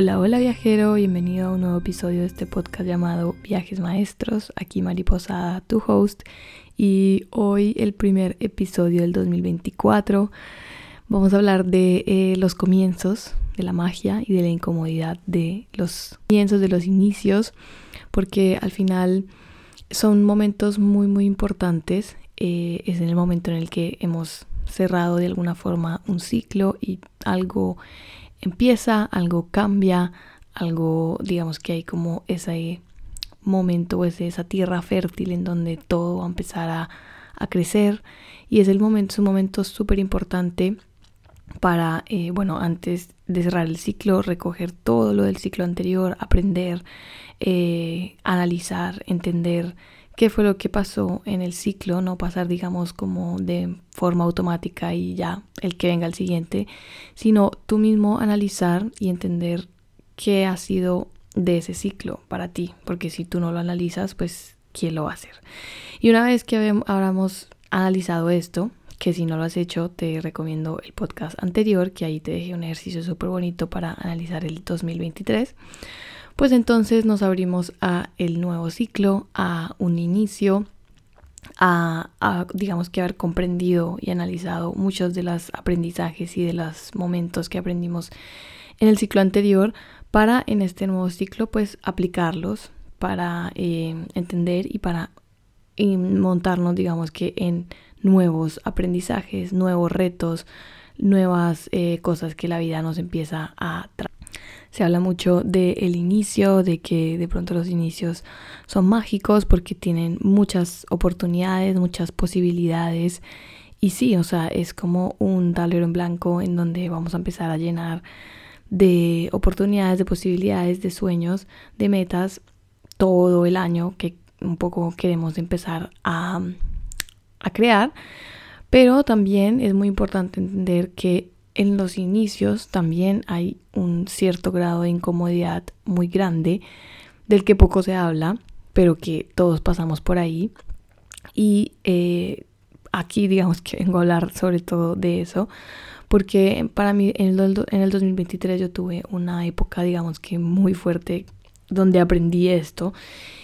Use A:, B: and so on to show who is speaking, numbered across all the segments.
A: Hola, hola viajero, bienvenido a un nuevo episodio de este podcast llamado Viajes Maestros. Aquí Mariposa, tu host, y hoy el primer episodio del 2024. Vamos a hablar de eh, los comienzos, de la magia y de la incomodidad de los comienzos, de los inicios, porque al final son momentos muy, muy importantes. Eh, es en el momento en el que hemos cerrado de alguna forma un ciclo y algo empieza, algo cambia, algo, digamos que hay como ese momento, es esa tierra fértil en donde todo va a empezar a, crecer. Y es el momento, es un momento súper importante para, eh, bueno, antes de cerrar el ciclo, recoger todo lo del ciclo anterior, aprender, eh, analizar, entender qué fue lo que pasó en el ciclo, no pasar, digamos, como de forma automática y ya el que venga el siguiente, sino tú mismo analizar y entender qué ha sido de ese ciclo para ti, porque si tú no lo analizas, pues ¿quién lo va a hacer? Y una vez que habramos analizado esto, que si no lo has hecho, te recomiendo el podcast anterior, que ahí te dejé un ejercicio súper bonito para analizar el 2023 pues entonces nos abrimos a el nuevo ciclo, a un inicio, a, digamos que haber comprendido y analizado muchos de los aprendizajes y de los momentos que aprendimos en el ciclo anterior para en este nuevo ciclo pues aplicarlos para eh, entender y para montarnos digamos que en nuevos aprendizajes, nuevos retos, nuevas eh, cosas que la vida nos empieza a traer. Se habla mucho del inicio, de que de pronto los inicios son mágicos porque tienen muchas oportunidades, muchas posibilidades. Y sí, o sea, es como un tablero en blanco en donde vamos a empezar a llenar de oportunidades, de posibilidades, de sueños, de metas todo el año que un poco queremos empezar a, a crear. Pero también es muy importante entender que en los inicios también hay un cierto grado de incomodidad muy grande del que poco se habla, pero que todos pasamos por ahí. Y eh, aquí digamos que vengo a hablar sobre todo de eso, porque para mí en el, en el 2023 yo tuve una época digamos que muy fuerte donde aprendí esto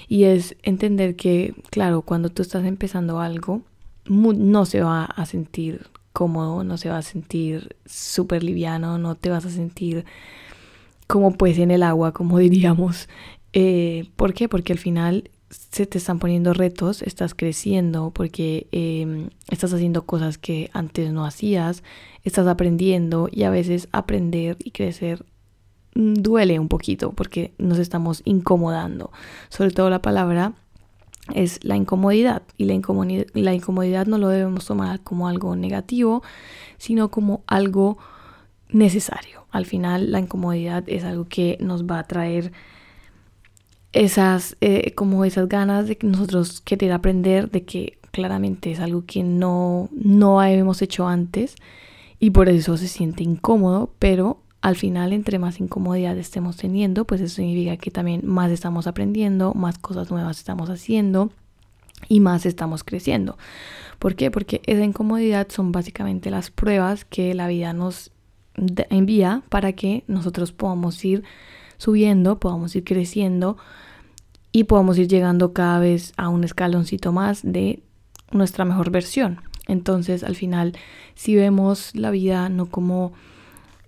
A: y es entender que, claro, cuando tú estás empezando algo, no se va a sentir cómodo, no se va a sentir súper liviano, no te vas a sentir como pues en el agua, como diríamos. Eh, ¿Por qué? Porque al final se te están poniendo retos, estás creciendo porque em, estás haciendo cosas que antes no hacías, estás aprendiendo y a veces aprender y crecer mm, duele un poquito porque nos estamos incomodando. Sobre todo la palabra es la incomodidad y la incomodidad, no lo debemos tomar como algo negativo, sino como algo necesario. Al final la incomodidad es algo que nos va a traer esas, eh, como esas ganas de nosotros querer aprender, de que claramente es algo que no, no hemos hecho antes y por eso se siente incómodo, pero al final entre más incomodidad estemos teniendo, pues eso significa que también más estamos aprendiendo, más cosas nuevas estamos haciendo y más estamos creciendo. ¿Por qué? Porque esa incomodidad son básicamente las pruebas que la vida nos envía para que nosotros podamos ir subiendo, podamos ir creciendo y podamos ir llegando cada vez a un escaloncito más de nuestra mejor versión. Entonces, al final, si vemos la vida no como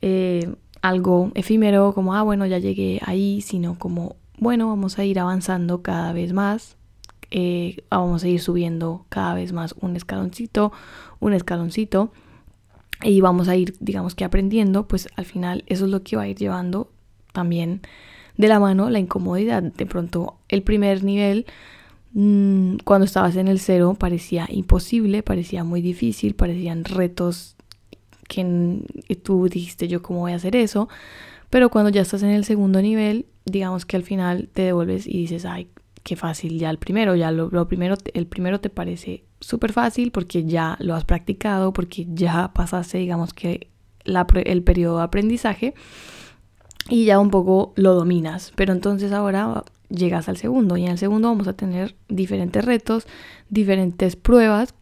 A: eh, algo efímero como, ah, bueno, ya llegué ahí, sino como, bueno, vamos a ir avanzando cada vez más, eh, vamos a ir subiendo cada vez más un escaloncito, un escaloncito, y vamos a ir, digamos que aprendiendo, pues al final eso es lo que va a ir llevando también de la mano la incomodidad. De pronto el primer nivel, mm, cuando estabas en el cero, parecía imposible, parecía muy difícil, parecían retos que tú dijiste yo cómo voy a hacer eso, pero cuando ya estás en el segundo nivel, digamos que al final te devuelves y dices, ay, qué fácil ya el primero, ya lo, primero, el primero te parece súper fácil porque ya lo has practicado, porque ya pasaste, digamos que el periodo de aprendizaje y ya un poco lo dominas, pero entonces ahora llegas al segundo y en el segundo vamos a tener diferentes retos, diferentes pruebas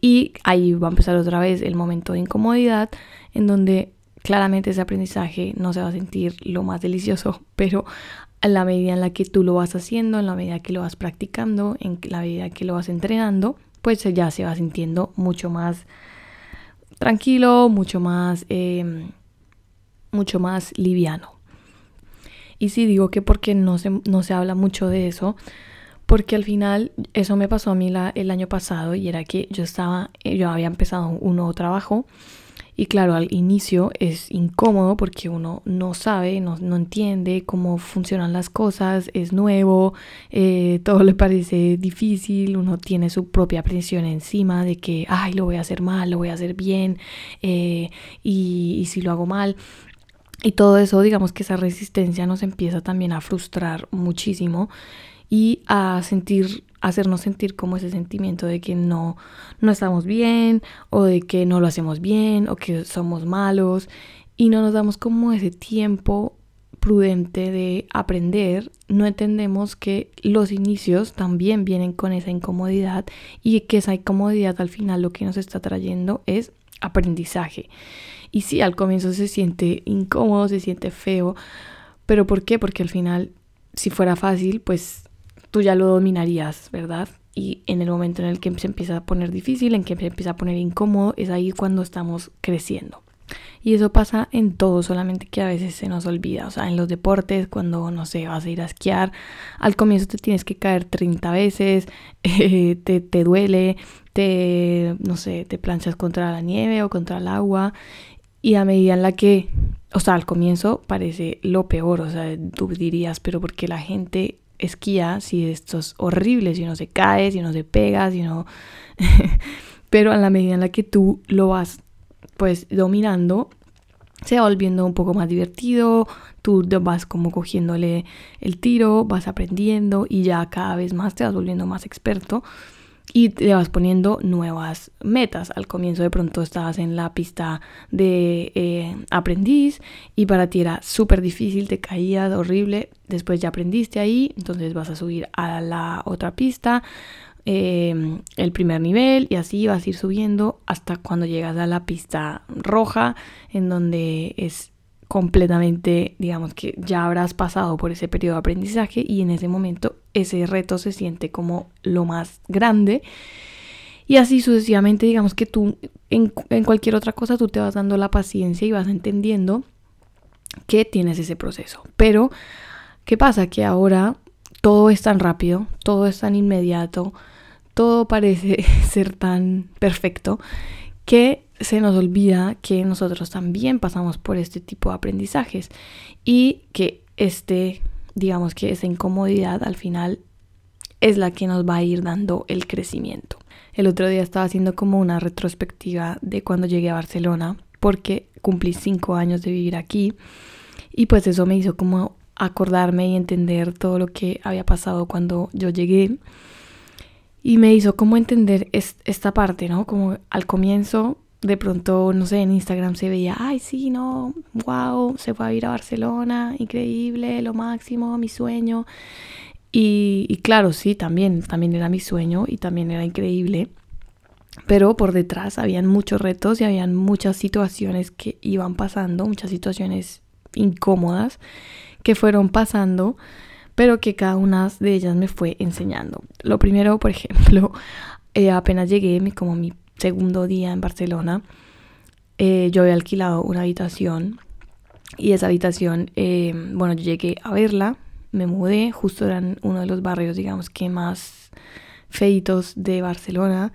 A: y ahí va a empezar otra vez el momento de incomodidad en donde Claramente ese aprendizaje no se va a sentir lo más delicioso, pero a la medida en la que tú lo vas haciendo, en la medida que lo vas practicando, en la medida que lo vas entrenando, pues ya se va sintiendo mucho más tranquilo, mucho más, em, mucho más liviano. Y sí digo que porque no se, no se habla mucho de eso, porque al final eso me pasó a mí el año pasado y era que yo estaba, yo había empezado un nuevo trabajo y claro, al inicio es incómodo porque uno no sabe, no, entiende cómo funcionan las cosas, es nuevo, eh, todo le parece difícil, uno tiene su propia presión encima de que, ay, lo voy a hacer mal, lo voy a hacer bien, eh, y, y si lo hago mal. Y todo eso, digamos que esa resistencia nos empieza también a frustrar muchísimo y a sentir hacernos sentir como ese sentimiento de que no, no estamos bien o de que no lo hacemos bien o que somos malos y no nos damos como ese tiempo prudente de aprender, no entendemos que los inicios también vienen con esa incomodidad y que esa incomodidad al final lo que nos está trayendo es aprendizaje. Y sí, al comienzo se siente incómodo, se siente feo, pero ¿por qué? Porque al final, si fuera fácil, pues tú ya lo dominarías, ¿verdad? Y en el momento en el que se empieza a poner difícil, en que se empieza a poner incómodo, es ahí cuando estamos creciendo. Y eso pasa en todo, solamente que a veces se nos olvida. O sea, en los deportes, cuando, no sé, vas a ir a esquiar, al comienzo te tienes que caer 30 veces, eh, te, te duele, te, no sé, te planchas contra la nieve o contra el agua. Y a medida en la que, o sea, al comienzo parece lo peor, o sea, tú dirías, pero porque la gente esquía, si esto es horrible, si uno se cae, si uno se pega, si no... Pero a la medida en la que tú lo vas pues dominando, se va volviendo un poco más divertido, tú vas como cogiéndole el tiro, vas aprendiendo y ya cada vez más te vas volviendo más experto y te vas poniendo nuevas metas. Al comienzo de pronto estabas en la pista de eh, aprendiz y para ti era súper difícil, te caías horrible, después ya aprendiste ahí, entonces vas a subir a la otra pista, eh, el primer nivel y así vas a ir subiendo hasta cuando llegas a la pista roja en donde es completamente, digamos que ya habrás pasado por ese periodo de aprendizaje y en ese momento ese reto se siente como lo más grande. Y así sucesivamente, digamos que tú en, en cualquier otra cosa tú te vas dando la paciencia y vas entendiendo que tienes ese proceso. Pero, ¿qué pasa? Que ahora todo es tan rápido, todo es tan inmediato, todo parece ser tan perfecto que se nos olvida que nosotros también pasamos por este tipo de aprendizajes y que este, digamos que esa incomodidad al final es la que nos va a ir dando el crecimiento. El otro día estaba haciendo como una retrospectiva de cuando llegué a Barcelona porque cumplí cinco años de vivir aquí y pues eso me hizo como acordarme y entender todo lo que había pasado cuando yo llegué y me hizo como entender esta parte, ¿no? Como al comienzo de pronto, no sé, en Instagram se veía, ay, sí, no, wow, se fue a ir a Barcelona, increíble, lo máximo, mi sueño. Y, claro, sí, también, también era mi sueño y también era increíble. Pero por detrás habían muchos retos y habían muchas situaciones que iban pasando, muchas situaciones incómodas que fueron pasando, pero que cada una de ellas me fue enseñando. Lo primero, por ejemplo, eh, apenas llegué, como mi segundo día en Barcelona, eh, yo había alquilado una habitación y esa habitación, eh, bueno, yo llegué a verla, me mudé, justo eran uno de los barrios, digamos que más feitos de Barcelona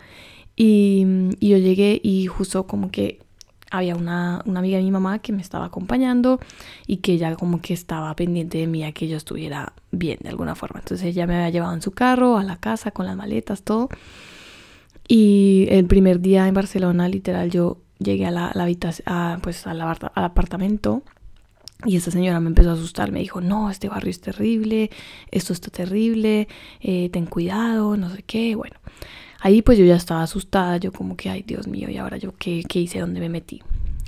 A: y, yo llegué y justo como que había una, una, amiga de mi mamá que me estaba acompañando y que ella como que estaba pendiente de mí a que yo estuviera bien de alguna forma. Entonces ella me había llevado en su carro a la casa con las maletas, todo. Y el primer día en Barcelona, literal, yo llegué a la, habitación, pues al, apartamento y esta señora me empezó a asustar, me dijo, no, este barrio es terrible, esto está terrible, eh, ten cuidado, no sé qué, bueno. Ahí pues yo ya estaba asustada, yo como que, ay Dios mío, ¿y ahora yo qué, qué hice? ¿Dónde me metí?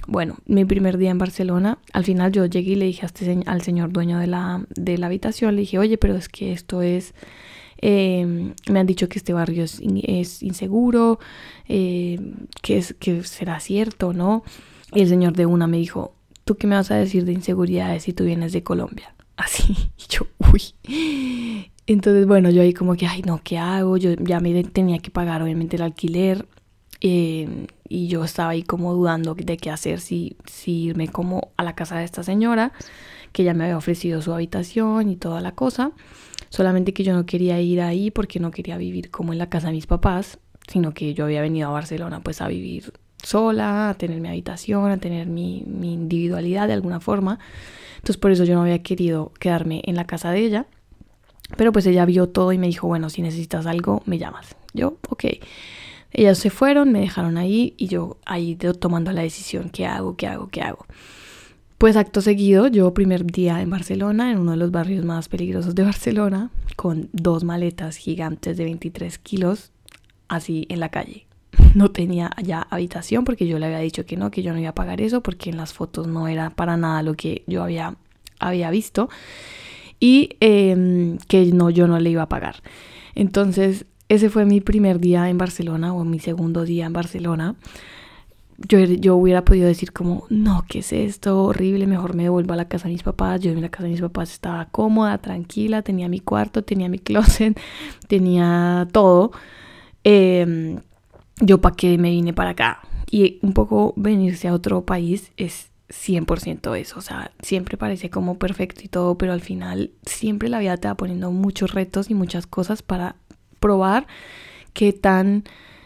A: Bueno, mi primer día en Barcelona, al final yo llegué y le dije a este, al señor dueño de la, de la habitación, le dije, oye, pero es que esto es Em, me han dicho que este barrio es, inseguro, em, que, es, que será cierto, ¿no? Y el señor de una me dijo, ¿tú qué me vas a decir de inseguridades si tú vienes de Colombia? Así, y yo, uy. Entonces, bueno, yo ahí como que, ay, no, ¿qué hago? Yo ya me tenía que pagar obviamente el alquiler. Eh, y yo estaba ahí como dudando de qué hacer, si, si irme como a la casa de esta señora, que ya me había ofrecido su habitación y toda la cosa. Solamente que yo no quería ir ahí porque no quería vivir como en la casa de mis papás, sino que yo había venido a Barcelona pues a vivir sola, a tener mi habitación, a tener mi, mi individualidad de alguna forma. Entonces por eso yo no había querido quedarme en la casa de ella. Pero pues ella vio todo y me dijo, bueno, si necesitas algo, me llamas. Yo, ok. Ellas se fueron, me dejaron ahí y yo ahí tomando la decisión, ¿qué hago? ¿Qué hago? ¿Qué hago? Pues acto seguido, yo primer día en Barcelona, en uno de los barrios más peligrosos de Barcelona, con dos maletas gigantes de 23 kilos, así en la calle. No tenía ya habitación porque yo le había dicho que no, que yo no iba a pagar eso porque en las fotos no era para nada lo que yo había, había visto y em, que no, yo no le iba a pagar. Entonces, ese fue mi primer día en Barcelona o mi segundo día en Barcelona yo, yo hubiera podido decir como, no, ¿qué es esto? Horrible, mejor me devuelvo a la casa de mis papás. Yo en la casa de mis papás estaba cómoda, tranquila, tenía mi cuarto, tenía mi closet, tenía todo. Em, yo para qué me vine para acá. Y un poco venirse a otro país es 100% eso, o sea, siempre parece como perfecto y todo, pero al final siempre la vida te va poniendo muchos retos y muchas cosas para probar qué tan,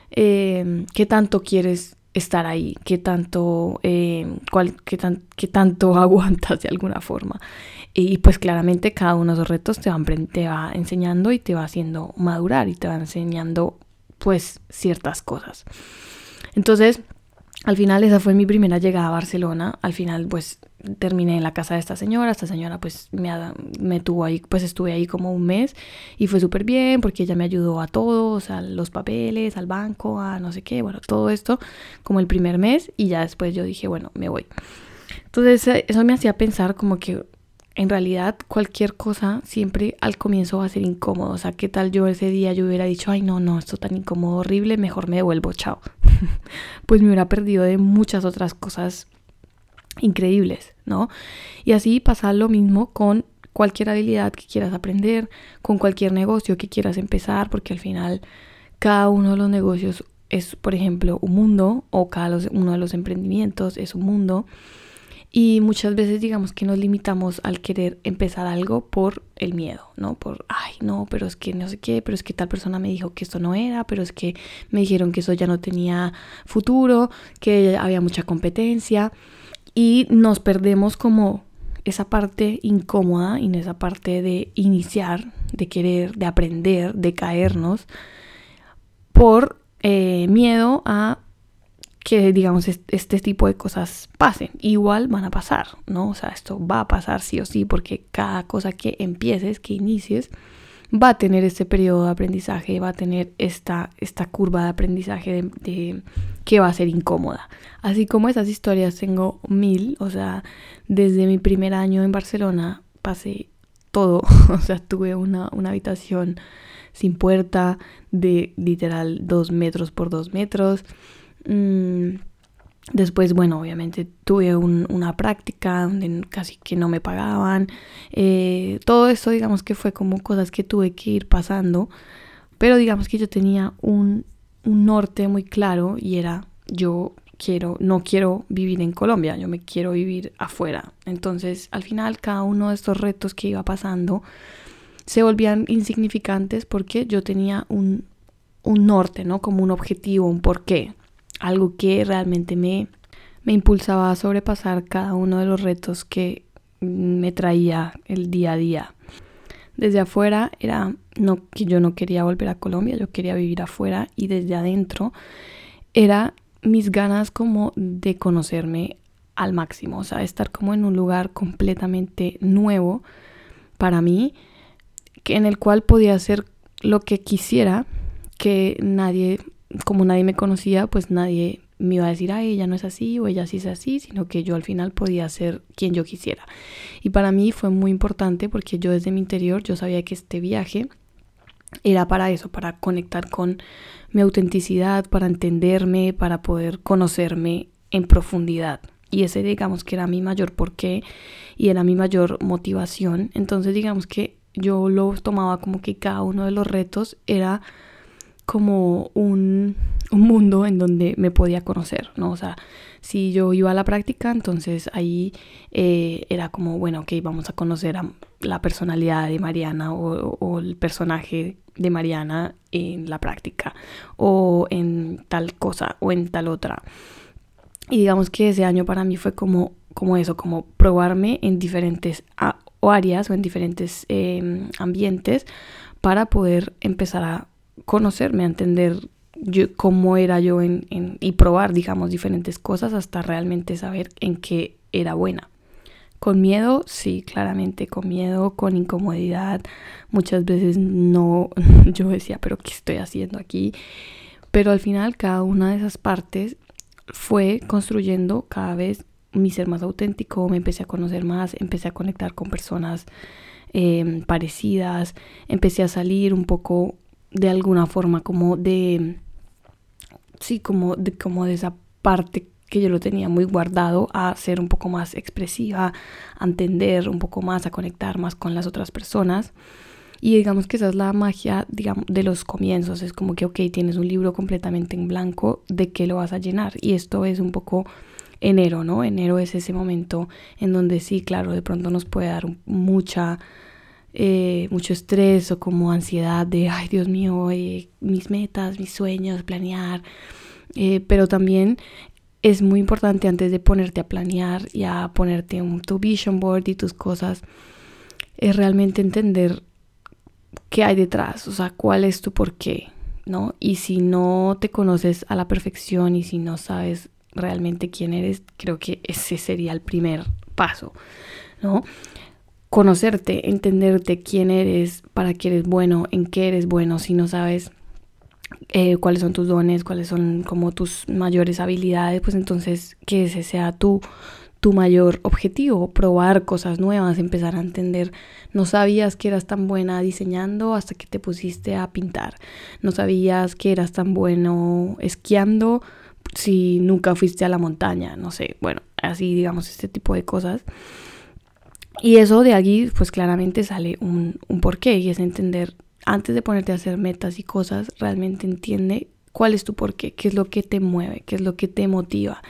A: em, qué tanto quieres estar ahí, qué tanto, eh, cuál, qué, tan, qué tanto aguantas de alguna forma. Y pues claramente cada uno de esos retos te, van, te va enseñando y te va haciendo madurar y te va enseñando pues ciertas cosas. Entonces, al final esa fue mi primera llegada a Barcelona. Al final pues terminé en la casa de esta señora. Esta señora pues me, me tuvo ahí, pues estuve ahí como un mes y fue súper bien porque ella me ayudó a todos, a los papeles, al banco, a no sé qué, bueno, todo esto como el primer mes y ya después yo dije, bueno, me voy. Entonces eh, eso me hacía pensar como que en realidad cualquier cosa siempre al comienzo va a ser incómodo. O sea, ¿qué tal yo ese día yo hubiera dicho, ay no, no, esto tan incómodo, horrible, mejor me devuelvo, chao? pues me hubiera perdido de muchas otras cosas increíbles, ¿no? Y así pasa lo mismo con cualquier habilidad que quieras aprender, con cualquier negocio que quieras empezar, porque al final cada uno de los negocios es, por ejemplo, un mundo, o cada uno de los emprendimientos es un mundo. Y muchas veces digamos que nos limitamos al querer empezar algo por el miedo, ¿no? Por, ay, no, pero es que no sé qué, pero es que tal persona me dijo que esto no era, pero es que me dijeron que eso ya no tenía futuro, que había mucha competencia y nos perdemos como esa parte incómoda y esa parte de iniciar, de querer, de aprender, de caernos por eh, miedo a que digamos este tipo de cosas pasen. Igual van a pasar, ¿no? O sea, esto va a pasar sí o sí porque cada cosa que empieces, que inicies, va a tener este periodo de aprendizaje, va a tener esta, esta curva de aprendizaje de, que va a ser incómoda. Así como esas historias tengo mil, o sea, desde mi primer año en Barcelona pasé todo, o sea, tuve una, una habitación sin puerta de literal dos metros por dos metros. Mm, después, bueno, obviamente tuve una práctica donde casi que no me pagaban. Eh, todo esto, digamos que fue como cosas que tuve que ir pasando. Pero digamos que yo tenía un, un norte muy claro y era yo quiero, no quiero vivir en Colombia, yo me quiero vivir afuera. Entonces, al final, cada uno de estos retos que iba pasando se volvían insignificantes porque yo tenía un, un norte, ¿no? Como un objetivo, un porqué algo que realmente me, me impulsaba a sobrepasar cada uno de los retos que me traía el día a día. Desde afuera era no que yo no quería volver a Colombia, yo quería vivir afuera y desde adentro era mis ganas como de conocerme al máximo, o sea, estar como en un lugar completamente nuevo para mí, que en el cual podía hacer lo que quisiera, que nadie como nadie me conocía, pues nadie me iba a decir, ay, ella no es así o ella sí es así, sino que yo al final podía ser quien yo quisiera. Y para mí fue muy importante porque yo desde mi interior, yo sabía que este viaje era para eso, para conectar con mi autenticidad, para entenderme, para poder conocerme en profundidad. y ese digamos que era mi mayor porqué y era mi mayor motivación. Entonces digamos que yo lo tomaba como que cada uno de los retos era como un, un, mundo en donde me podía conocer, ¿no? O sea, si yo iba a la práctica, entonces ahí eh, era como, bueno, ok, vamos a conocer la personalidad de Mariana o, el personaje de Mariana en la práctica o en tal cosa o en tal otra. Y digamos que ese año para mí fue como, como eso, como probarme en diferentes áreas o en diferentes em, ambientes para poder empezar a conocerme, a entender yo, cómo era yo en, en, y probar, digamos, diferentes cosas hasta realmente saber en qué era buena. Con miedo, sí, claramente, con miedo, con incomodidad. Muchas veces no, yo decía, pero ¿qué estoy haciendo aquí? Pero al final cada una de esas partes fue construyendo cada vez mi ser más auténtico, me empecé a conocer más, empecé a conectar con personas em, parecidas, empecé a salir un poco de alguna forma como de, sí, como de, como de esa parte que yo lo tenía muy guardado a ser un poco más expresiva, a entender un poco más, a conectar más con las otras personas. Y digamos que esa es la magia, digamos, de los comienzos. Es como que, ok, tienes un libro completamente en blanco, ¿de qué lo vas a llenar? Y esto es un poco enero, ¿no? Enero es ese momento en donde sí, claro, de pronto nos puede dar mucha, eh, mucho estrés o como ansiedad de, ay, Dios mío, eh, mis metas, mis sueños, planear. Eh, pero también es muy importante antes de ponerte a planear y a ponerte un, tu vision board y tus cosas, es realmente entender qué hay detrás, o sea, cuál es tu porqué, ¿no? Y si no te conoces a la perfección y si no sabes realmente quién eres, creo que ese sería el primer paso, ¿no? Conocerte, entenderte quién eres, para qué eres bueno, en qué eres bueno, si no sabes eh, cuáles son tus dones, cuáles son como tus mayores habilidades, pues entonces que ese sea tu, tu mayor objetivo, probar cosas nuevas, empezar a entender. No sabías que eras tan buena diseñando hasta que te pusiste a pintar. No sabías que eras tan bueno esquiando si nunca fuiste a la montaña, no sé, bueno, así digamos este tipo de cosas. Y eso de allí pues claramente sale un, un porqué y es entender, antes de ponerte a hacer metas y cosas, realmente entiende cuál es tu porqué, qué es lo que te mueve, qué es lo que te motiva.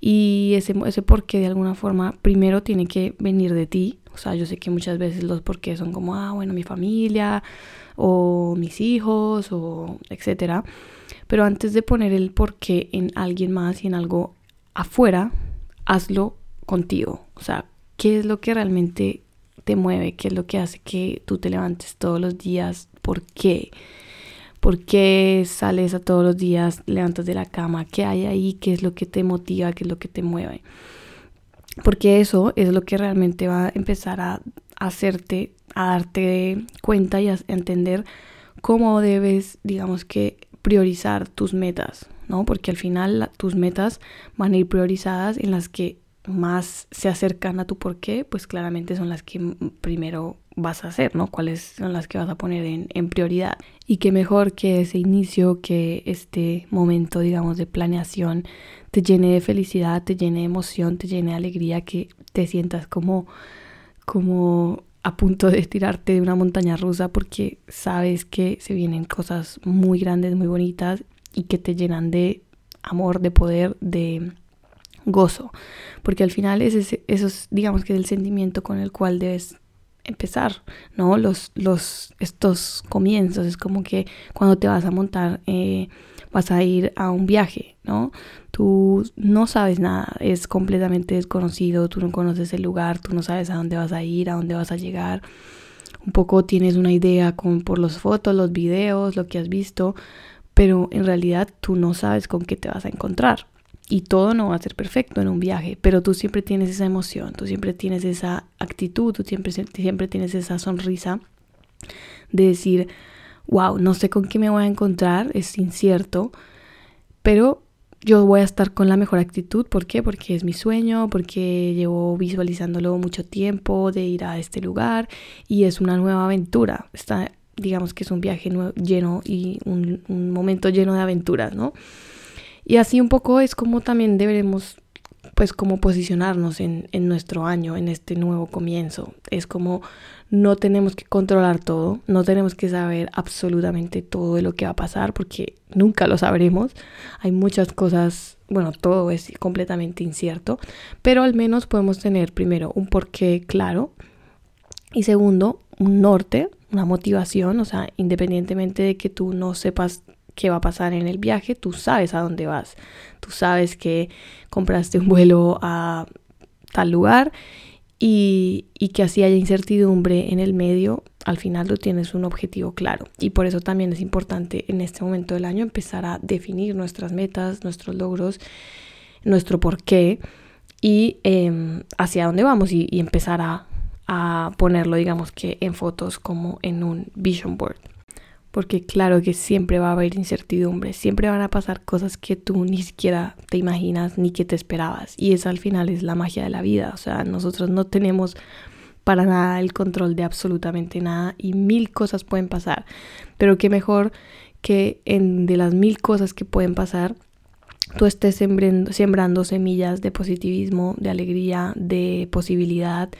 A: Y ese, ese porqué de alguna forma primero tiene que venir de ti. O sea, yo sé que muchas veces los porqués son como, ah, bueno, mi familia o mis hijos o etcétera. Pero antes de poner el porqué en alguien más y en algo afuera, hazlo contigo. O sea, ¿qué es lo que realmente te mueve? ¿Qué es lo que hace que tú te levantes todos los días? ¿Por qué? ¿Por qué sales a todos los días, levantas de la cama? ¿Qué hay ahí? ¿Qué es lo que te motiva? ¿Qué es lo que te mueve? Porque eso es lo que realmente va a empezar a hacerte, a darte cuenta y a entender cómo debes, digamos que, priorizar tus metas, ¿no? Porque al final tus metas van a ir priorizadas en las que más se acercan a tu porqué, pues claramente son las que primero vas a hacer, ¿no? Cuáles son las que vas a poner en, en, prioridad. Y qué mejor que ese inicio, que este momento, digamos, de planeación te llene de felicidad, te llene de emoción, te llene de alegría, que te sientas como, como a punto de tirarte de una montaña rusa porque sabes que se vienen cosas muy grandes, muy bonitas y que te llenan de amor, de poder, de gozo. Porque al final ese, eso es, digamos que es el sentimiento con el cual debes empezar, ¿no? Los, los, estos comienzos, es como que cuando te vas a montar, eh, vas a ir a un viaje, ¿no? Tú no sabes nada, es completamente desconocido, tú no conoces el lugar, tú no sabes a dónde vas a ir, a dónde vas a llegar. Un poco tienes una idea con, por las fotos, los videos, lo que has visto, pero en realidad tú no sabes con qué te vas a encontrar y todo no va a ser perfecto en un viaje, pero tú siempre tienes esa emoción, tú siempre tienes esa actitud, tú siempre, siempre tienes esa sonrisa de decir, wow, no sé con qué me voy a encontrar, es incierto, pero yo voy a estar con la mejor actitud. ¿Por qué? Porque es mi sueño, porque llevo visualizándolo mucho tiempo de ir a este lugar y es una nueva aventura. Está, digamos que es un viaje lleno y un, un momento lleno de aventuras, ¿no? Y así un poco es como también deberemos pues como posicionarnos en, en, nuestro año, en este nuevo comienzo. Es como no tenemos que controlar todo, no tenemos que saber absolutamente todo de lo que va a pasar porque nunca lo sabremos. Hay muchas cosas, bueno, todo es completamente incierto, pero al menos podemos tener primero un porqué claro y segundo, un norte, una motivación, o sea, independientemente de que tú no sepas qué va a pasar en el viaje, tú sabes a dónde vas. Tú sabes que compraste un vuelo a tal lugar y, que así haya incertidumbre en el medio, al final tú tienes un objetivo claro. Y por eso también es importante en este momento del año empezar a definir nuestras metas, nuestros logros, nuestro porqué y em, hacia dónde vamos y, y empezar a, a ponerlo, digamos que en fotos como en un vision board porque claro que siempre va a haber incertidumbre, siempre van a pasar cosas que tú ni siquiera te imaginas ni que te esperabas. Y esa al final es la magia de la vida, o sea, nosotros no tenemos para nada el control de absolutamente nada y mil cosas pueden pasar, pero qué mejor que en de las mil cosas que pueden pasar, tú estés sembrando, sembrando semillas de positivismo, de alegría, de posibilidad,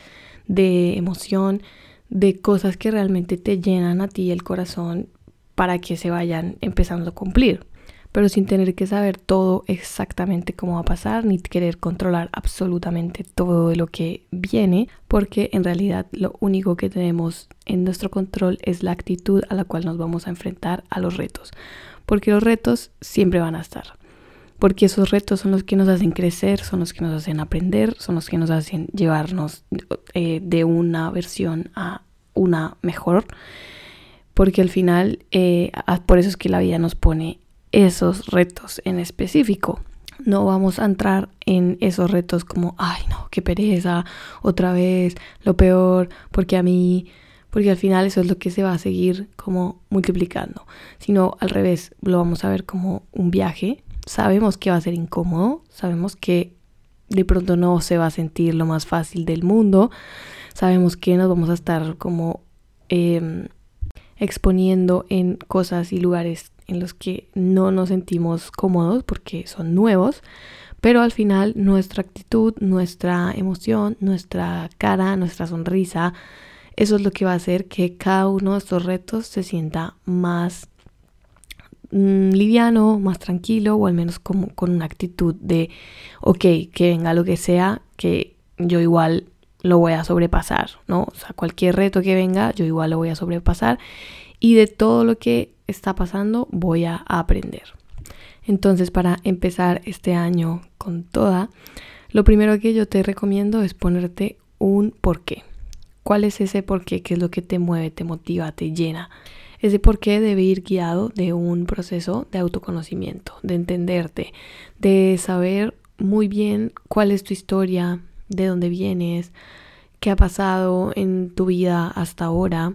A: de emoción, de cosas que realmente te llenan a ti el corazón para que se vayan empezando a cumplir, pero sin tener que saber todo exactamente cómo va a pasar ni querer controlar absolutamente todo lo que viene, porque en realidad lo único que tenemos en nuestro control es la actitud a la cual nos vamos a enfrentar a los retos, porque los retos siempre van a estar. Porque esos retos son los que nos hacen crecer, son los que nos hacen aprender, son los que nos hacen llevarnos eh, de una versión a una mejor porque al final eh, por eso es que la vida nos pone esos retos en específico. No vamos a entrar en esos retos como, ay no, qué pereza, otra vez, lo peor, porque a mí, porque al final eso es lo que se va a seguir como multiplicando, sino al revés, lo vamos a ver como un viaje. Sabemos que va a ser incómodo, sabemos que de pronto no se va a sentir lo más fácil del mundo, sabemos que nos vamos a estar como eh, exponiendo en cosas y lugares en los que no nos sentimos cómodos porque son nuevos, pero al final nuestra actitud, nuestra emoción, nuestra cara, nuestra sonrisa, eso es lo que va a hacer que cada uno de estos retos se sienta más mm, liviano, más tranquilo o al menos como con una actitud de, ok, que venga lo que sea, que yo igual lo voy a sobrepasar, ¿no? O sea, cualquier reto que venga, yo igual lo voy a sobrepasar y de todo lo que está pasando voy a aprender. Entonces, para empezar este año con toda, lo primero que yo te recomiendo es ponerte un porqué. ¿Cuál es ese porqué? ¿Qué es lo que te mueve, te motiva, te llena? Ese porqué debe ir guiado de un proceso de autoconocimiento, de entenderte, de saber muy bien cuál es tu historia, de dónde vienes, qué ha pasado en tu vida hasta ahora,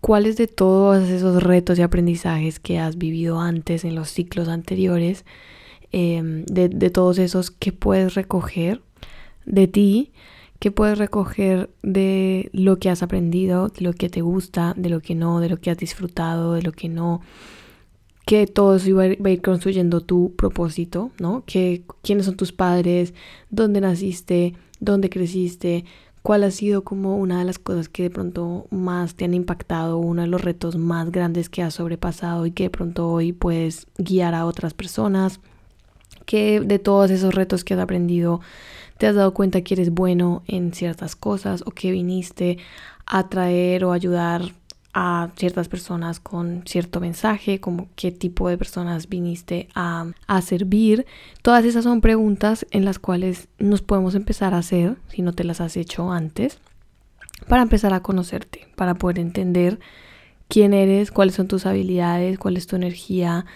A: cuáles de todos esos retos y aprendizajes que has vivido antes en los ciclos anteriores, em, de, de todos esos que puedes recoger de ti, que puedes recoger de lo que has aprendido, de lo que te gusta, de lo que no, de lo que has disfrutado, de lo que no, que todo eso va a ir construyendo tu propósito, ¿no? Que quiénes son tus padres, dónde naciste, dónde creciste, cuál ha sido como una de las cosas que de pronto más te han impactado, uno de los retos más grandes que has sobrepasado y que de pronto hoy puedes guiar a otras personas, que de todos esos retos que has aprendido te has dado cuenta que eres bueno en ciertas cosas o que viniste a traer o ayudar a ciertas personas con cierto mensaje, como qué tipo de personas viniste a, a, servir. Todas esas son preguntas en las cuales nos podemos empezar a hacer, si no te las has hecho antes, para empezar a conocerte, para poder entender quién eres, cuáles son tus habilidades, cuál es tu energía,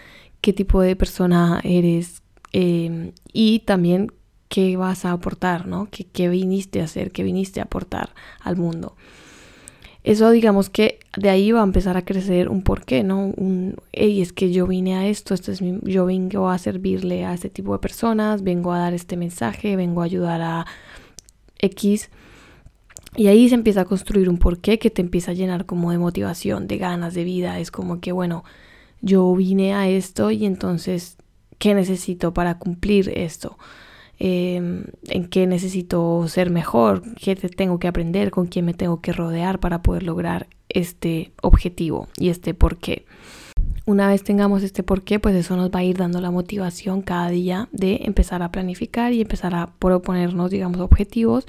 A: qué tipo de persona eres eh, y también qué vas a aportar, ¿no? ¿Qué, ¿Qué viniste a hacer, qué viniste a aportar al mundo? Eso digamos que de ahí va a empezar a crecer un porqué, ¿no? Un, hey, es que yo vine a esto, esto es mi, yo vengo a servirle a este tipo de personas, vengo a dar este mensaje, vengo a ayudar a X. Y ahí se empieza a construir un porqué que te empieza a llenar como de motivación, de ganas, de vida. Es como que, bueno, yo vine a esto y entonces, ¿qué necesito para cumplir esto? Em, en qué necesito ser mejor, qué tengo que aprender, con quién me tengo que rodear para poder lograr este objetivo y este por qué. Una vez tengamos este por qué, pues eso nos va a ir dando la motivación cada día de empezar a planificar y empezar a proponernos, digamos, objetivos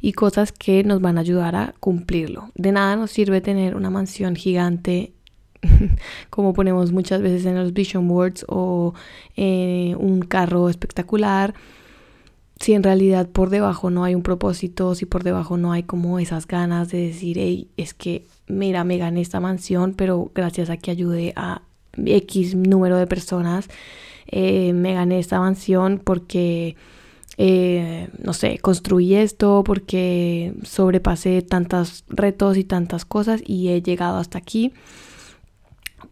A: y cosas que nos van a ayudar a cumplirlo. De nada nos sirve tener una mansión gigante como ponemos muchas veces en los vision boards o eh, un carro espectacular si en realidad por debajo no hay un propósito, si por debajo no hay como esas ganas de decir, hey, es que mira, me gané esta mansión, pero gracias a que ayudé a X número de personas, eh, me gané esta mansión porque, eh, no sé, construí esto, porque sobrepasé tantos retos y tantas cosas y he llegado hasta aquí,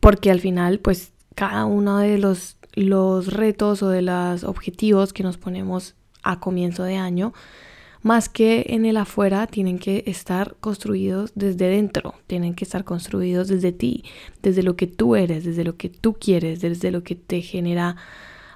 A: porque al final, pues, cada uno de los, los retos o de los objetivos que nos ponemos a comienzo de año, más que en el afuera, tienen que estar construidos desde dentro, tienen que estar construidos desde ti, desde lo que tú eres, desde lo que tú quieres, desde lo que te genera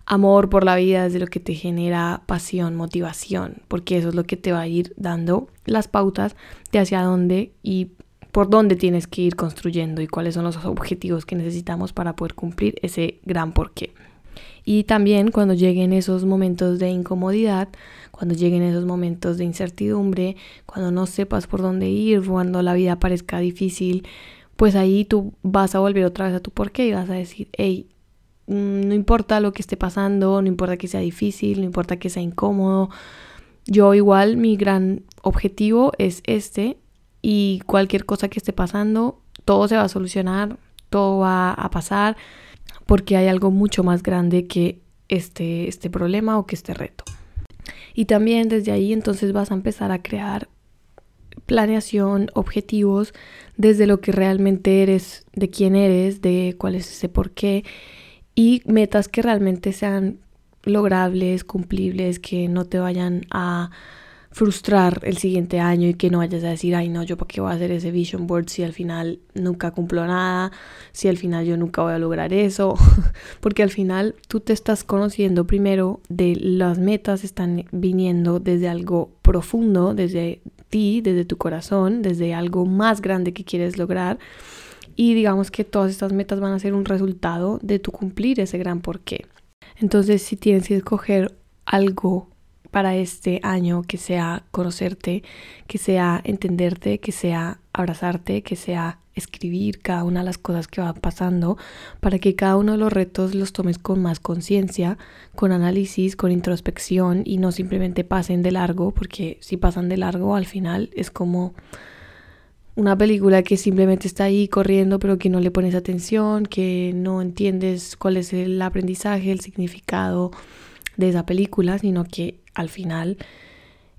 A: amor por la vida, desde lo que te genera pasión, motivación, porque eso es lo que te va a ir dando las pautas de hacia dónde y por dónde tienes que ir construyendo y cuáles son los objetivos que necesitamos para poder cumplir ese gran porqué. Y también cuando lleguen esos momentos de incomodidad, cuando lleguen esos momentos de incertidumbre, cuando no sepas por dónde ir, cuando la vida parezca difícil, pues ahí tú vas a volver otra vez a tu porqué y vas a decir, hey, mm, no importa lo que esté pasando, no importa que sea difícil, no importa que sea incómodo, yo igual mi gran objetivo es este y cualquier cosa que esté pasando, todo se va a solucionar, todo va a pasar porque hay algo mucho más grande que este, este problema o que este reto. Y también desde ahí entonces vas a empezar a crear planeación, objetivos, desde lo que realmente eres, de quién eres, de cuál es ese por qué y metas que realmente sean logrables, cumplibles, que no te vayan a frustrar el siguiente año y que no vayas a decir, ay no, yo para qué voy a hacer ese vision board si al final nunca cumplo nada, si al final yo nunca voy a lograr eso, porque al final tú te estás conociendo primero de las metas están viniendo desde algo profundo, desde ti, desde tu corazón, desde algo más grande que quieres lograr. Y digamos que todas estas metas van a ser un resultado de tu cumplir ese gran porqué. Entonces, si tienes que escoger algo para este año que sea conocerte, que sea entenderte, que sea abrazarte, que sea escribir cada una de las cosas que van pasando para que cada uno de los retos los tomes con más conciencia, con análisis, con introspección y no simplemente pasen de largo, porque si pasan de largo al final es como una película que simplemente está ahí corriendo pero que no le pones atención, que no entiendes cuál es el aprendizaje, el significado de esa película, sino que al final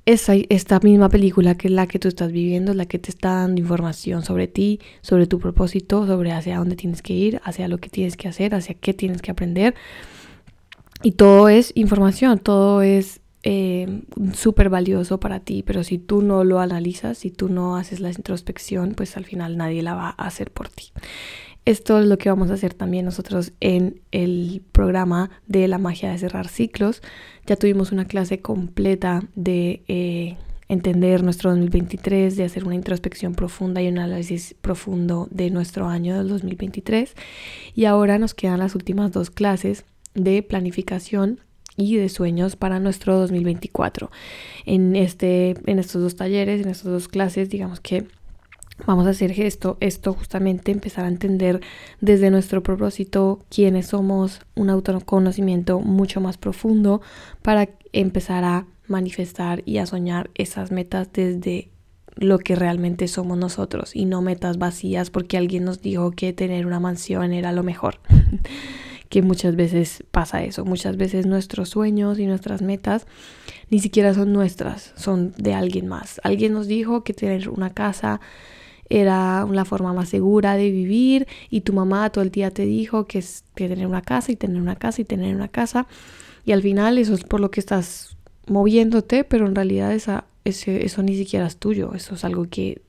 A: esa, esta misma película que es la que tú estás viviendo, la que te está dando información sobre ti, sobre tu propósito, sobre hacia dónde tienes que ir, hacia lo que tienes que hacer, hacia qué tienes que aprender. Y todo es información, todo es eh, súper valioso para ti, pero si tú no lo analizas, si tú no haces la introspección, pues al final nadie la va a hacer por ti. Esto es lo que vamos a hacer también nosotros en el programa de la magia de cerrar ciclos. Ya tuvimos una clase completa de eh, entender nuestro 2023, de hacer una introspección profunda y un análisis profundo de nuestro año del 2023. Y ahora nos quedan las últimas dos clases de planificación y de sueños para nuestro 2024. En, este, en estos dos talleres, en estas dos clases, digamos que Vamos a hacer esto, esto justamente empezar a entender desde nuestro propósito quiénes somos, un autoconocimiento mucho más profundo para empezar a manifestar y a soñar esas metas desde lo que realmente somos nosotros y no metas vacías porque alguien nos dijo que tener una mansión era lo mejor. que muchas veces pasa eso, muchas veces nuestros sueños y nuestras metas ni siquiera son nuestras, son de alguien más. Alguien nos dijo que tener una casa era la forma más segura de vivir y tu mamá todo el día te dijo que es que tener una casa y tener una casa y tener una casa y al final eso es por lo que estás moviéndote, pero en realidad esa, ese, eso ni siquiera es tuyo, eso es algo que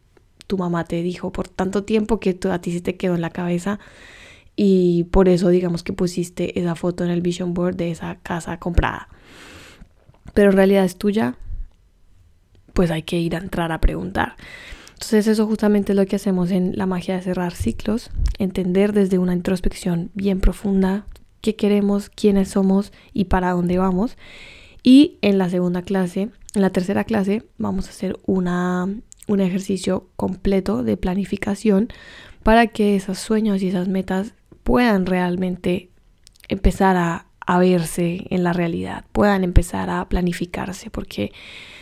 A: tu mamá te dijo por tanto tiempo que a ti se te quedó en la cabeza y por eso digamos que pusiste esa foto en el vision board de esa casa comprada. pero en realidad es tuya, pues hay que ir a entrar a preguntar. Entonces eso justamente es lo que hacemos en la magia de cerrar ciclos, entender desde una introspección bien profunda qué queremos, quiénes somos y para dónde vamos. Y en la segunda clase, en la tercera clase, vamos a hacer una, un ejercicio completo de planificación para que esos sueños y esas metas puedan realmente empezar a, a verse en la realidad, puedan empezar a planificarse, porque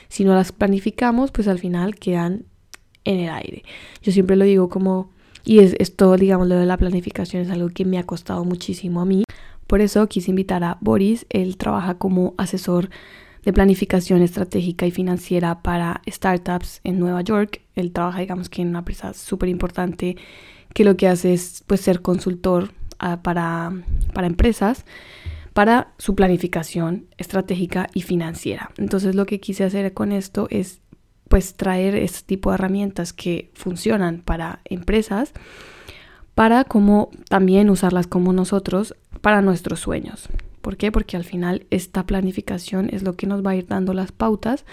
A: si no las planificamos, pues al final quedan en el aire. Yo siempre lo digo como, y es esto, digamos, lo de la planificación es algo que me ha costado muchísimo a mí. Por eso quise invitar a Boris, él trabaja como asesor de planificación estratégica y financiera para startups en Nueva York. Él trabaja, digamos que en una empresa súper importante que lo que hace es pues ser consultor uh, para, para empresas para su planificación estratégica y financiera. Entonces lo que quise hacer con esto es pues traer este tipo de herramientas que funcionan para empresas para como también usarlas como nosotros para nuestros sueños. ¿Por qué? Porque al final esta planificación es lo que nos va a ir dando las pautas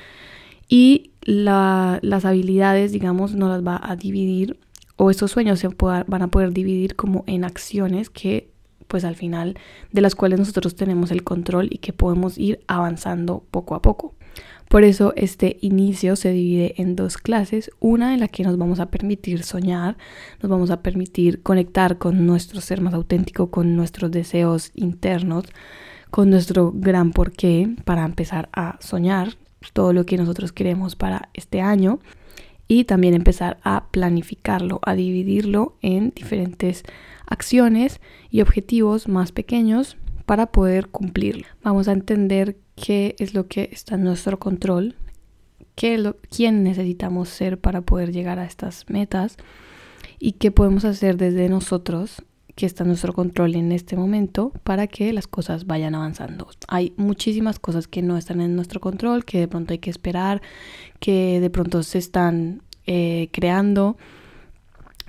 A: y las habilidades, digamos, nos las va a dividir o estos sueños se van a poder dividir como en acciones que pues al final de las cuales nosotros tenemos el control y que podemos ir avanzando poco a poco. Por eso este inicio se divide en dos clases, una en la que nos vamos a permitir soñar, nos vamos a permitir conectar con nuestro ser más auténtico, con nuestros deseos internos, con nuestro gran porqué para empezar a soñar todo lo que nosotros queremos para este año y también empezar a planificarlo, a dividirlo en diferentes acciones y objetivos más pequeños para poder cumplirlo. Vamos a entender qué es lo que está en nuestro control, qué lo, quién necesitamos ser para poder llegar a estas metas y qué podemos hacer desde nosotros que está en nuestro control en este momento para que las cosas vayan avanzando. Hay muchísimas cosas que no están en nuestro control, que de pronto hay que esperar, que de pronto se están eh, creando,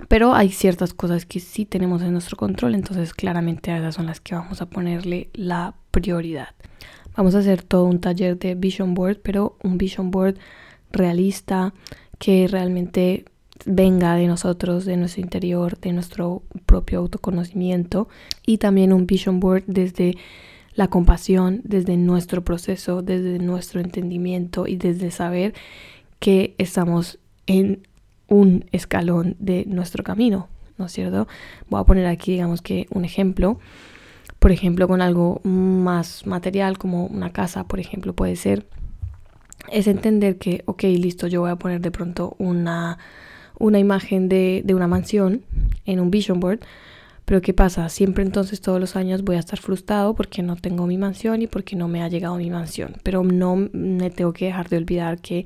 A: pero hay ciertas cosas que sí tenemos en nuestro control, entonces claramente esas son las que vamos a ponerle la prioridad. Vamos a hacer todo un taller de vision board, pero un vision board realista que realmente venga de nosotros, de nuestro interior, de nuestro propio autoconocimiento y también un vision board desde la compasión, desde nuestro proceso, desde nuestro entendimiento y desde saber que estamos en un escalón de nuestro camino, ¿no es cierto? Voy a poner aquí, digamos que un ejemplo por ejemplo, con algo más material como una casa, por ejemplo, puede ser, es entender que, ok, listo, yo voy a poner de pronto una, una imagen de, de una mansión en un vision board, pero ¿qué pasa? Siempre entonces todos los años voy a estar frustrado porque no tengo mi mansión y porque no me ha llegado mi mansión. Pero no me tengo que dejar de olvidar que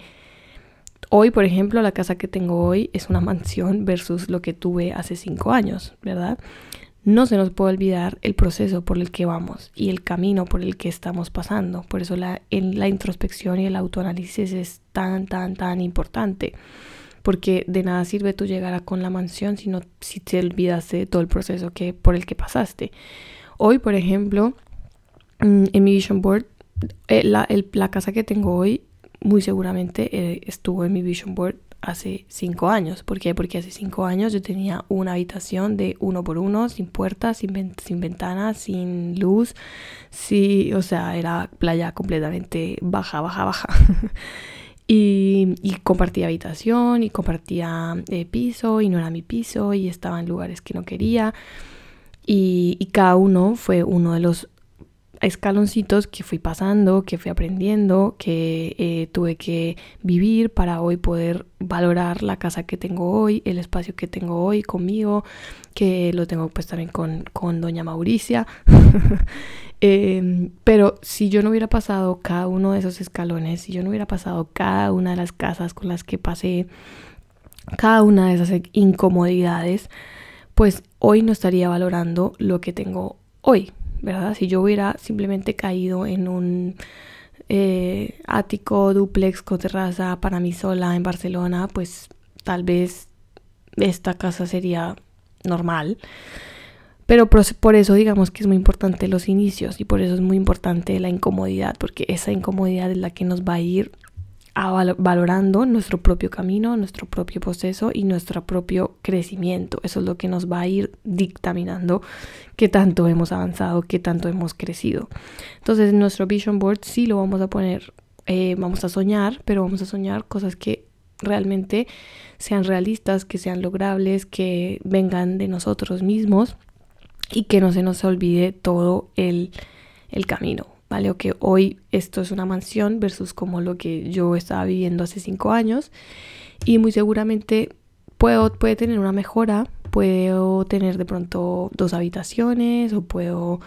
A: hoy, por ejemplo, la casa que tengo hoy es una mansión versus lo que tuve hace cinco años, ¿verdad? No se nos puede olvidar el proceso por el que vamos y el camino por el que estamos pasando. Por eso la, en la introspección y el autoanálisis es tan, tan, tan importante. Porque de nada sirve tú llegar a con la mansión si, no, si te olvidas de todo el proceso que, por el que pasaste. Hoy, por ejemplo, mm, en mi vision board, eh, la, la, casa que tengo hoy muy seguramente eh, estuvo en mi vision board hace cinco años. ¿Por qué? Porque hace cinco años yo tenía una habitación de uno por uno, sin puertas, sin, sin ventanas, sin luz. Sí, o sea, era playa completamente baja, baja, baja. y, compartía habitación y compartía eh, piso y no era mi piso y estaba en lugares que no quería. Y cada uno fue uno de los escaloncitos que fui pasando, que fui aprendiendo, que eh, tuve que vivir para hoy poder valorar la casa que tengo hoy, el espacio que tengo hoy conmigo, que lo tengo pues también con, con doña Mauricia. Em, pero si yo no hubiera pasado cada uno de esos escalones, si yo no hubiera pasado cada una de las casas con las que pasé, cada una de esas incomodidades, pues hoy no estaría valorando lo que tengo hoy, ¿verdad? Si yo hubiera simplemente caído en un eh, ático duplex con terraza para mí sola en Barcelona, pues tal vez esta casa sería normal. Pero por eso digamos que es muy importante los inicios y por eso es muy importante la incomodidad, porque esa incomodidad es la que nos va a ir valorando nuestro propio camino, nuestro propio proceso y nuestro propio crecimiento. Eso es lo que nos va a ir dictaminando qué tanto hemos avanzado, qué tanto hemos crecido. Entonces, en nuestro vision board sí lo vamos a poner, eh, vamos a soñar, pero vamos a soñar cosas que realmente sean realistas, que sean logrables, que vengan de nosotros mismos y que no se nos olvide todo el, el camino. ¿Vale? O que hoy esto es una mansión versus como lo que yo estaba viviendo hace cinco años. Y muy seguramente puedo, puede tener una mejora, puedo tener de pronto dos habitaciones o puedo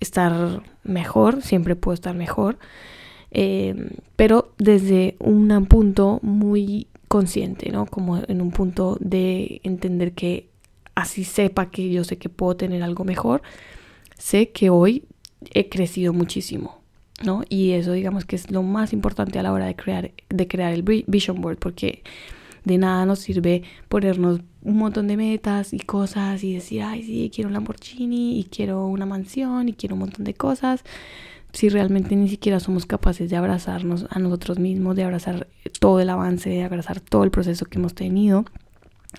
A: estar mejor, siempre puedo estar mejor. Eh, pero desde un punto muy consciente, ¿no? Como en un punto de entender que así sepa que yo sé que puedo tener algo mejor, sé que hoy he crecido muchísimo, ¿no? Y eso digamos que es lo más importante a la hora de crear, de crear el vision board, porque de nada nos sirve ponernos un montón de metas y cosas y decir, ay, sí, quiero un Lamborghini y quiero una mansión y quiero un montón de cosas, si realmente ni siquiera somos capaces de abrazarnos a nosotros mismos, de abrazar todo el avance, de abrazar todo el proceso que hemos tenido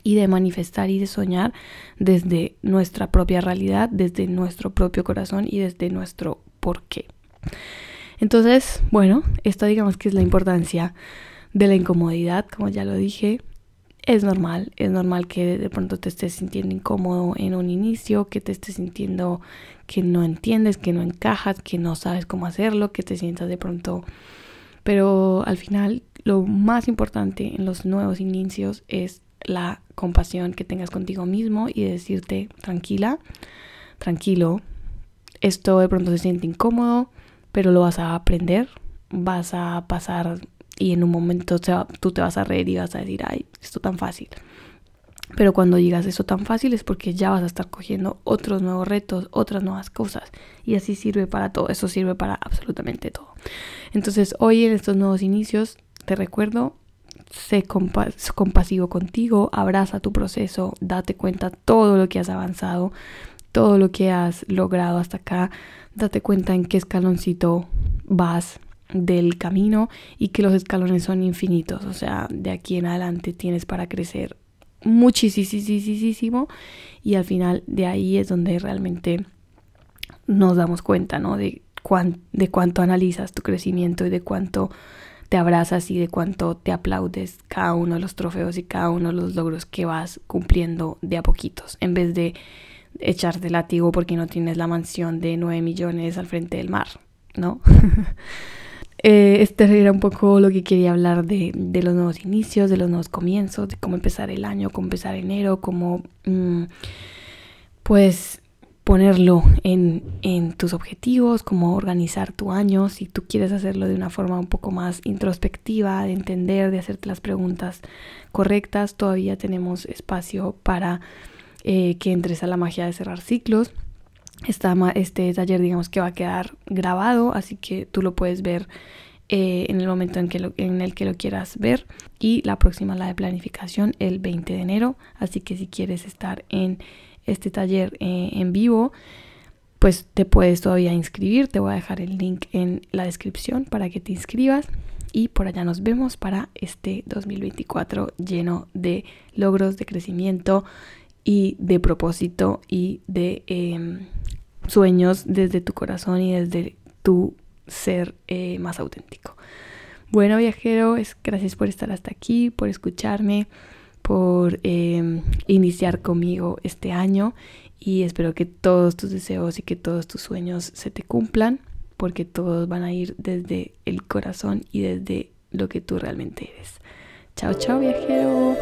A: y de manifestar y de soñar desde nuestra propia realidad, desde nuestro propio corazón y desde nuestro porqué. Entonces, bueno, esto digamos que es la importancia de la incomodidad, como ya lo dije, es normal, es normal que de pronto te estés sintiendo incómodo en un inicio, que te estés sintiendo que no entiendes, que no encajas, que no sabes cómo hacerlo, que te sientas de pronto... Pero al final lo más importante en los nuevos inicios es la compasión que tengas contigo mismo y decirte tranquila, tranquilo, esto de pronto se siente incómodo, pero lo vas a aprender, vas a pasar y en un momento tú te vas a reír y vas a decir, ay, esto tan fácil. Pero cuando digas eso tan fácil es porque ya vas a estar cogiendo otros nuevos retos, otras nuevas cosas. Y así sirve para todo, eso sirve para absolutamente todo. Entonces hoy en estos nuevos inicios, te recuerdo, sé compasivo contigo, abraza tu proceso, date cuenta todo lo que has avanzado, todo lo que has logrado hasta acá, date cuenta en qué escaloncito vas del camino y que los escalones son infinitos, o sea, de aquí en adelante tienes para crecer muchísimo y al final de ahí es donde realmente nos damos cuenta, ¿no? De, de cuánto analizas tu crecimiento y de cuánto te abrazas y de cuánto te aplaudes cada uno de los trofeos y cada uno de los logros que vas cumpliendo de a poquitos, en vez de echarte látigo porque no tienes la mansión de 9 millones al frente del mar, ¿no? Eh, este era un poco lo que quería hablar de, los nuevos inicios, de los nuevos comienzos, de cómo empezar el año, cómo empezar enero, cómo mm, pues ponerlo en, en, tus objetivos, cómo organizar tu año, si tú quieres hacerlo de una forma un poco más introspectiva, de entender, de hacerte las preguntas correctas, todavía tenemos espacio para eh, que entres a la magia de cerrar ciclos este taller digamos que va a quedar grabado, así que tú lo puedes ver eh, en el momento en, que en el que lo quieras ver. Y la próxima, la de planificación, el 20 de enero. Así que si quieres estar en este taller eh, en vivo, pues te puedes todavía inscribir. Te voy a dejar el link en la descripción para que te inscribas. Y por allá nos vemos para este 2024 lleno de logros, de crecimiento y de propósito y de em, sueños desde tu corazón y desde tu ser eh, más auténtico. Bueno, viajero, es, gracias por estar hasta aquí, por escucharme, por em, iniciar conmigo este año y espero que todos tus deseos y que todos tus sueños se te cumplan porque todos van a ir desde el corazón y desde lo que tú realmente eres. Chao, chao, viajero.